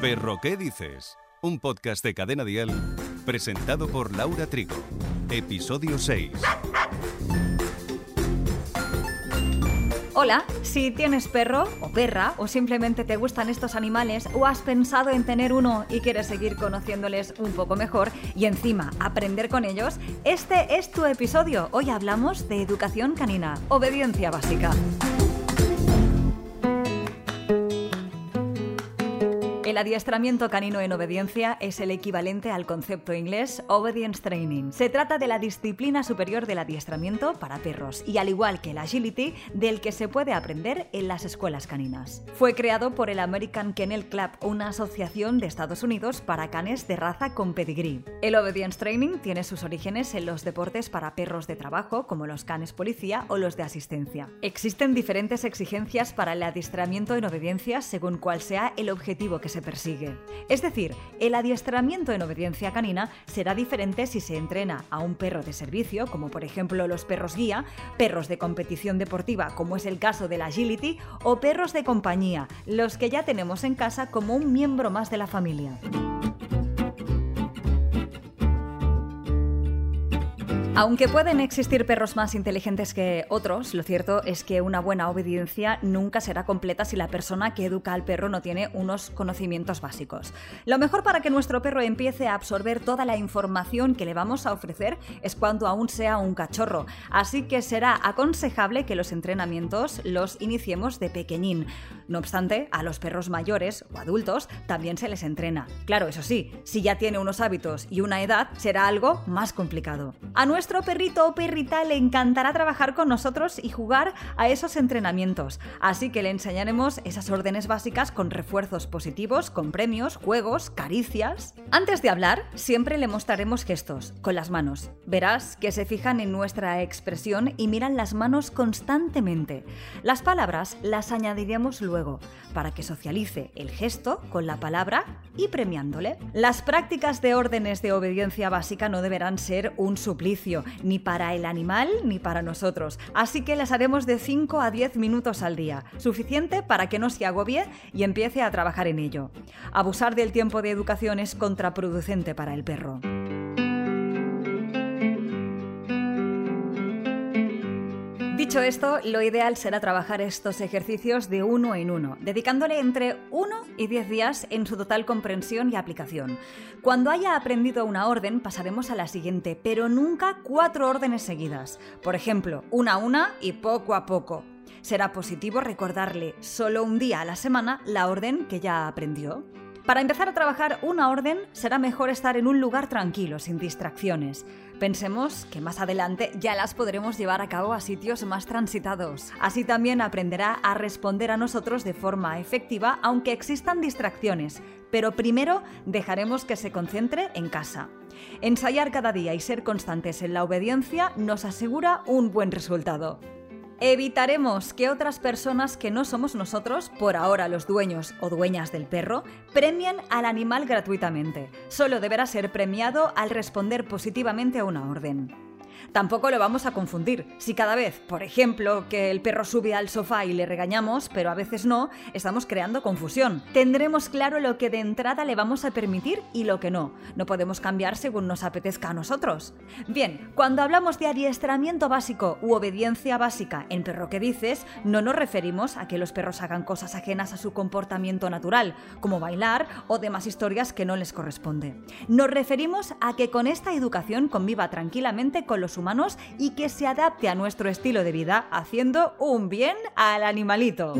Perro, ¿qué dices? Un podcast de Cadena Dial presentado por Laura Trigo. Episodio 6. Hola, si tienes perro o perra o simplemente te gustan estos animales o has pensado en tener uno y quieres seguir conociéndoles un poco mejor y encima aprender con ellos, este es tu episodio. Hoy hablamos de educación canina, obediencia básica. El adiestramiento canino en obediencia es el equivalente al concepto inglés Obedience Training. Se trata de la disciplina superior del adiestramiento para perros y al igual que el agility, del que se puede aprender en las escuelas caninas. Fue creado por el American Kennel Club, una asociación de Estados Unidos para canes de raza con pedigree. El Obedience Training tiene sus orígenes en los deportes para perros de trabajo, como los canes policía o los de asistencia. Existen diferentes exigencias para el adiestramiento en obediencia según cuál sea el objetivo que se persigue. Es decir, el adiestramiento en obediencia canina será diferente si se entrena a un perro de servicio, como por ejemplo los perros guía, perros de competición deportiva, como es el caso del agility, o perros de compañía, los que ya tenemos en casa como un miembro más de la familia. Aunque pueden existir perros más inteligentes que otros, lo cierto es que una buena obediencia nunca será completa si la persona que educa al perro no tiene unos conocimientos básicos. Lo mejor para que nuestro perro empiece a absorber toda la información que le vamos a ofrecer es cuando aún sea un cachorro, así que será aconsejable que los entrenamientos los iniciemos de pequeñín. No obstante, a los perros mayores o adultos también se les entrena. Claro, eso sí, si ya tiene unos hábitos y una edad, será algo más complicado. A nuestro perrito o perrita le encantará trabajar con nosotros y jugar a esos entrenamientos, así que le enseñaremos esas órdenes básicas con refuerzos positivos, con premios, juegos, caricias. Antes de hablar, siempre le mostraremos gestos, con las manos. Verás que se fijan en nuestra expresión y miran las manos constantemente. Las palabras las añadiremos luego, para que socialice el gesto con la palabra y premiándole. Las prácticas de órdenes de obediencia básica no deberán ser un suplicio ni para el animal ni para nosotros, así que las haremos de 5 a 10 minutos al día, suficiente para que no se agobie y empiece a trabajar en ello. Abusar del tiempo de educación es contraproducente para el perro. Dicho esto, lo ideal será trabajar estos ejercicios de uno en uno, dedicándole entre 1 y 10 días en su total comprensión y aplicación. Cuando haya aprendido una orden, pasaremos a la siguiente, pero nunca cuatro órdenes seguidas. Por ejemplo, una a una y poco a poco. Será positivo recordarle solo un día a la semana la orden que ya aprendió. Para empezar a trabajar una orden será mejor estar en un lugar tranquilo, sin distracciones. Pensemos que más adelante ya las podremos llevar a cabo a sitios más transitados. Así también aprenderá a responder a nosotros de forma efectiva aunque existan distracciones, pero primero dejaremos que se concentre en casa. Ensayar cada día y ser constantes en la obediencia nos asegura un buen resultado. Evitaremos que otras personas que no somos nosotros, por ahora los dueños o dueñas del perro, premien al animal gratuitamente. Solo deberá ser premiado al responder positivamente a una orden. Tampoco lo vamos a confundir. Si cada vez, por ejemplo, que el perro sube al sofá y le regañamos, pero a veces no, estamos creando confusión. Tendremos claro lo que de entrada le vamos a permitir y lo que no. No podemos cambiar según nos apetezca a nosotros. Bien, cuando hablamos de adiestramiento básico u obediencia básica en perro que dices, no nos referimos a que los perros hagan cosas ajenas a su comportamiento natural, como bailar o demás historias que no les corresponde. Nos referimos a que con esta educación conviva tranquilamente con los humanos y que se adapte a nuestro estilo de vida haciendo un bien al animalito.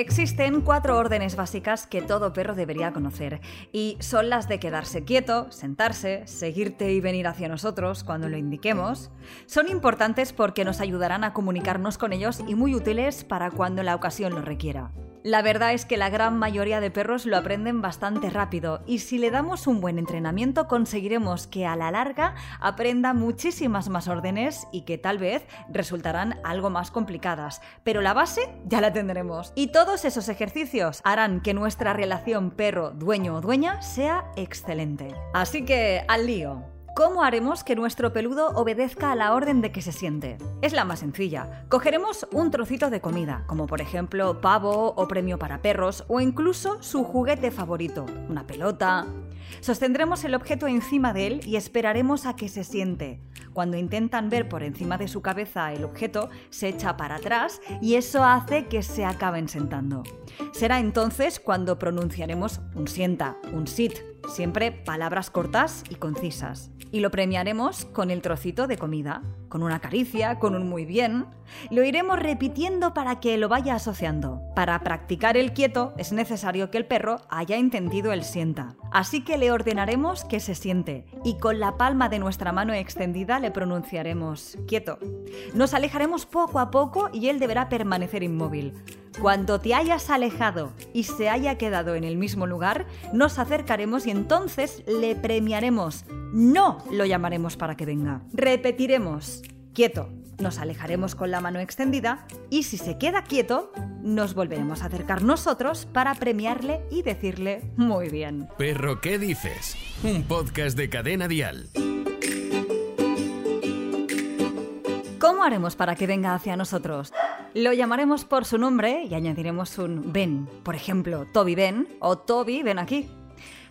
Existen cuatro órdenes básicas que todo perro debería conocer y son las de quedarse quieto, sentarse, seguirte y venir hacia nosotros cuando lo indiquemos. Son importantes porque nos ayudarán a comunicarnos con ellos y muy útiles para cuando la ocasión lo requiera. La verdad es que la gran mayoría de perros lo aprenden bastante rápido y si le damos un buen entrenamiento conseguiremos que a la larga aprenda muchísimas más órdenes y que tal vez resultarán algo más complicadas, pero la base ya la tendremos. Y todos esos ejercicios harán que nuestra relación perro-dueño o dueña sea excelente. Así que al lío. ¿Cómo haremos que nuestro peludo obedezca a la orden de que se siente? Es la más sencilla. Cogeremos un trocito de comida, como por ejemplo pavo o premio para perros, o incluso su juguete favorito, una pelota. Sostendremos el objeto encima de él y esperaremos a que se siente. Cuando intentan ver por encima de su cabeza el objeto, se echa para atrás y eso hace que se acaben sentando. Será entonces cuando pronunciaremos un sienta, un sit, siempre palabras cortas y concisas. Y lo premiaremos con el trocito de comida, con una caricia, con un muy bien. Lo iremos repitiendo para que lo vaya asociando. Para practicar el quieto es necesario que el perro haya entendido el sienta. Así que le ordenaremos que se siente y con la palma de nuestra mano extendida le pronunciaremos quieto. Nos alejaremos poco a poco y él deberá permanecer inmóvil. Cuando te hayas alejado y se haya quedado en el mismo lugar, nos acercaremos y entonces le premiaremos. No lo llamaremos para que venga. Repetiremos. Quieto. Nos alejaremos con la mano extendida y si se queda quieto, nos volveremos a acercar nosotros para premiarle y decirle muy bien. Perro, ¿qué dices? Un podcast de cadena dial. ¿Cómo haremos para que venga hacia nosotros? Lo llamaremos por su nombre y añadiremos un ven. Por ejemplo, Toby ven o Toby ven aquí.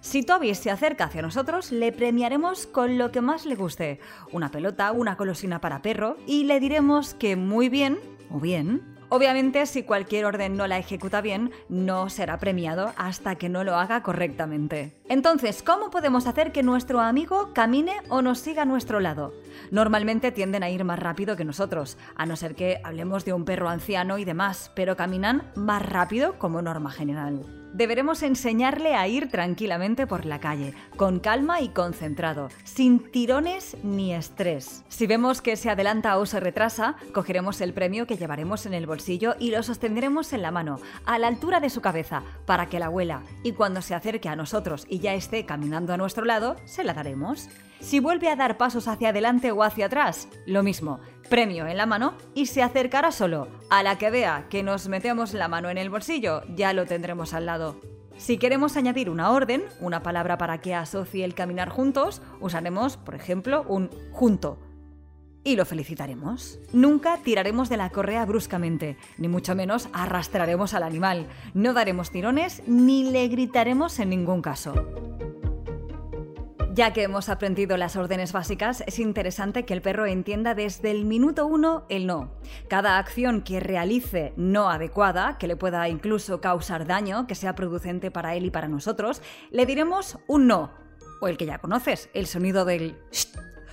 Si Toby se acerca hacia nosotros, le premiaremos con lo que más le guste, una pelota, una colosina para perro, y le diremos que muy bien o bien Obviamente, si cualquier orden no la ejecuta bien, no será premiado hasta que no lo haga correctamente. Entonces, ¿cómo podemos hacer que nuestro amigo camine o nos siga a nuestro lado? Normalmente tienden a ir más rápido que nosotros, a no ser que hablemos de un perro anciano y demás, pero caminan más rápido como norma general. Deberemos enseñarle a ir tranquilamente por la calle, con calma y concentrado, sin tirones ni estrés. Si vemos que se adelanta o se retrasa, cogeremos el premio que llevaremos en el bolsillo y lo sostendremos en la mano, a la altura de su cabeza, para que la huela, y cuando se acerque a nosotros y ya esté caminando a nuestro lado, se la daremos. Si vuelve a dar pasos hacia adelante o hacia atrás, lo mismo, premio en la mano y se acercará solo. A la que vea que nos metemos la mano en el bolsillo, ya lo tendremos al lado. Si queremos añadir una orden, una palabra para que asocie el caminar juntos, usaremos, por ejemplo, un junto. Y lo felicitaremos. Nunca tiraremos de la correa bruscamente, ni mucho menos arrastraremos al animal. No daremos tirones ni le gritaremos en ningún caso. Ya que hemos aprendido las órdenes básicas, es interesante que el perro entienda desde el minuto uno el no. Cada acción que realice no adecuada, que le pueda incluso causar daño, que sea producente para él y para nosotros, le diremos un no. O el que ya conoces, el sonido del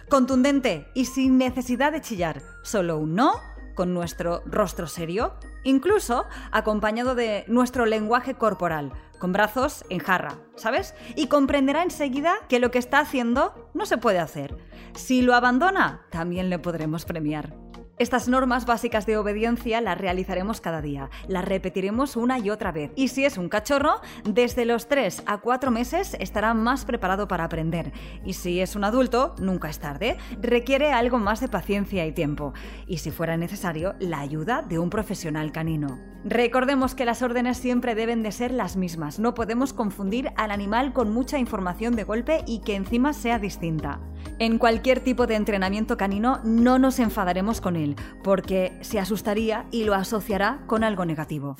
contundente y sin necesidad de chillar. Solo un no con nuestro rostro serio, incluso acompañado de nuestro lenguaje corporal, con brazos en jarra, ¿sabes? Y comprenderá enseguida que lo que está haciendo no se puede hacer. Si lo abandona, también le podremos premiar. Estas normas básicas de obediencia las realizaremos cada día, las repetiremos una y otra vez. Y si es un cachorro, desde los 3 a 4 meses estará más preparado para aprender. Y si es un adulto, nunca es tarde, requiere algo más de paciencia y tiempo. Y si fuera necesario, la ayuda de un profesional canino. Recordemos que las órdenes siempre deben de ser las mismas, no podemos confundir al animal con mucha información de golpe y que encima sea distinta. En cualquier tipo de entrenamiento canino no nos enfadaremos con él, porque se asustaría y lo asociará con algo negativo.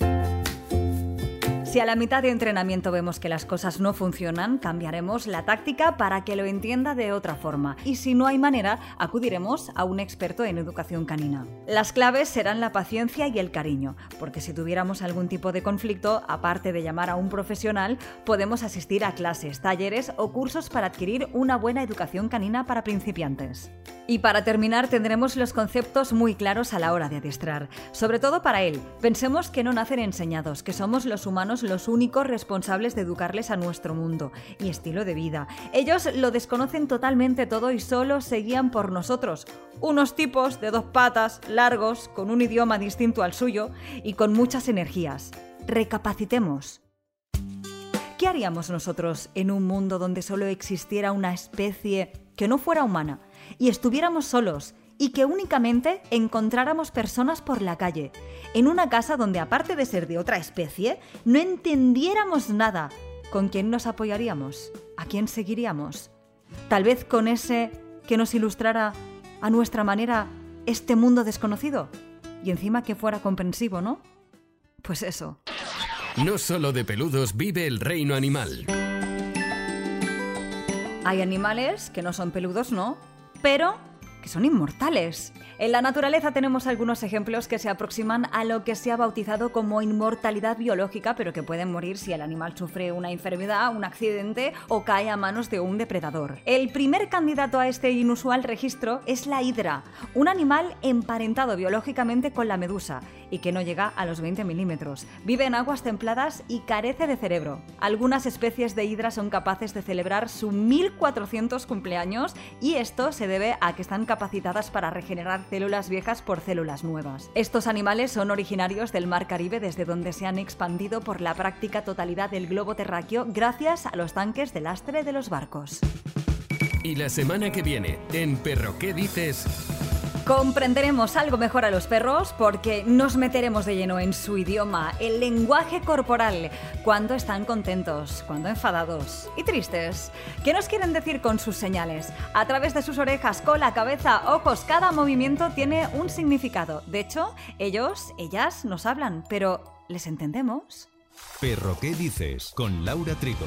Si a la mitad de entrenamiento vemos que las cosas no funcionan, cambiaremos la táctica para que lo entienda de otra forma. Y si no hay manera, acudiremos a un experto en educación canina. Las claves serán la paciencia y el cariño, porque si tuviéramos algún tipo de conflicto, aparte de llamar a un profesional, podemos asistir a clases, talleres o cursos para adquirir una buena educación canina para principiantes. Y para terminar, tendremos los conceptos muy claros a la hora de adiestrar, sobre todo para él. Pensemos que no nacen enseñados, que somos los humanos los únicos responsables de educarles a nuestro mundo y estilo de vida. Ellos lo desconocen totalmente todo y solo se guían por nosotros, unos tipos de dos patas, largos, con un idioma distinto al suyo y con muchas energías. Recapacitemos. ¿Qué haríamos nosotros en un mundo donde solo existiera una especie que no fuera humana y estuviéramos solos y que únicamente encontráramos personas por la calle, en una casa donde aparte de ser de otra especie, no entendiéramos nada. ¿Con quién nos apoyaríamos? ¿A quién seguiríamos? Tal vez con ese que nos ilustrara a nuestra manera este mundo desconocido. Y encima que fuera comprensivo, ¿no? Pues eso. No solo de peludos vive el reino animal. Hay animales que no son peludos, ¿no? Pero son inmortales. En la naturaleza tenemos algunos ejemplos que se aproximan a lo que se ha bautizado como inmortalidad biológica, pero que pueden morir si el animal sufre una enfermedad, un accidente o cae a manos de un depredador. El primer candidato a este inusual registro es la hidra, un animal emparentado biológicamente con la medusa y que no llega a los 20 milímetros. Vive en aguas templadas y carece de cerebro. Algunas especies de hidra son capaces de celebrar su 1400 cumpleaños y esto se debe a que están capacitadas para regenerar células viejas por células nuevas. Estos animales son originarios del Mar Caribe desde donde se han expandido por la práctica totalidad del globo terráqueo gracias a los tanques de lastre de los barcos. Y la semana que viene, en Perro ¿Qué dices? Comprenderemos algo mejor a los perros porque nos meteremos de lleno en su idioma, el lenguaje corporal, cuando están contentos, cuando enfadados y tristes. ¿Qué nos quieren decir con sus señales? A través de sus orejas, cola, cabeza, ojos, cada movimiento tiene un significado. De hecho, ellos, ellas nos hablan, pero ¿les entendemos? Perro, ¿qué dices? Con Laura Trigo.